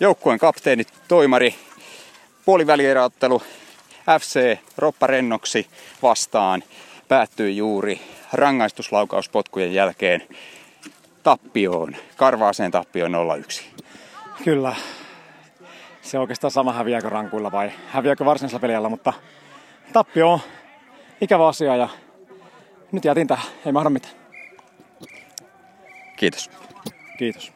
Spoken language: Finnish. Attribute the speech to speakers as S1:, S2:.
S1: joukkueen kapteeni, toimari, puolivälieräottelu FC Roppa Rennoksi vastaan päättyi juuri rangaistuslaukauspotkujen jälkeen tappioon, karvaaseen tappioon 0-1.
S2: Kyllä. Se on oikeastaan sama häviääkö rankuilla vai häviääkö varsinaisella peliällä, mutta tappio on ikävä asia ja nyt jätin tähän, ei mahda mitään.
S1: Kiitos.
S2: Kiitos.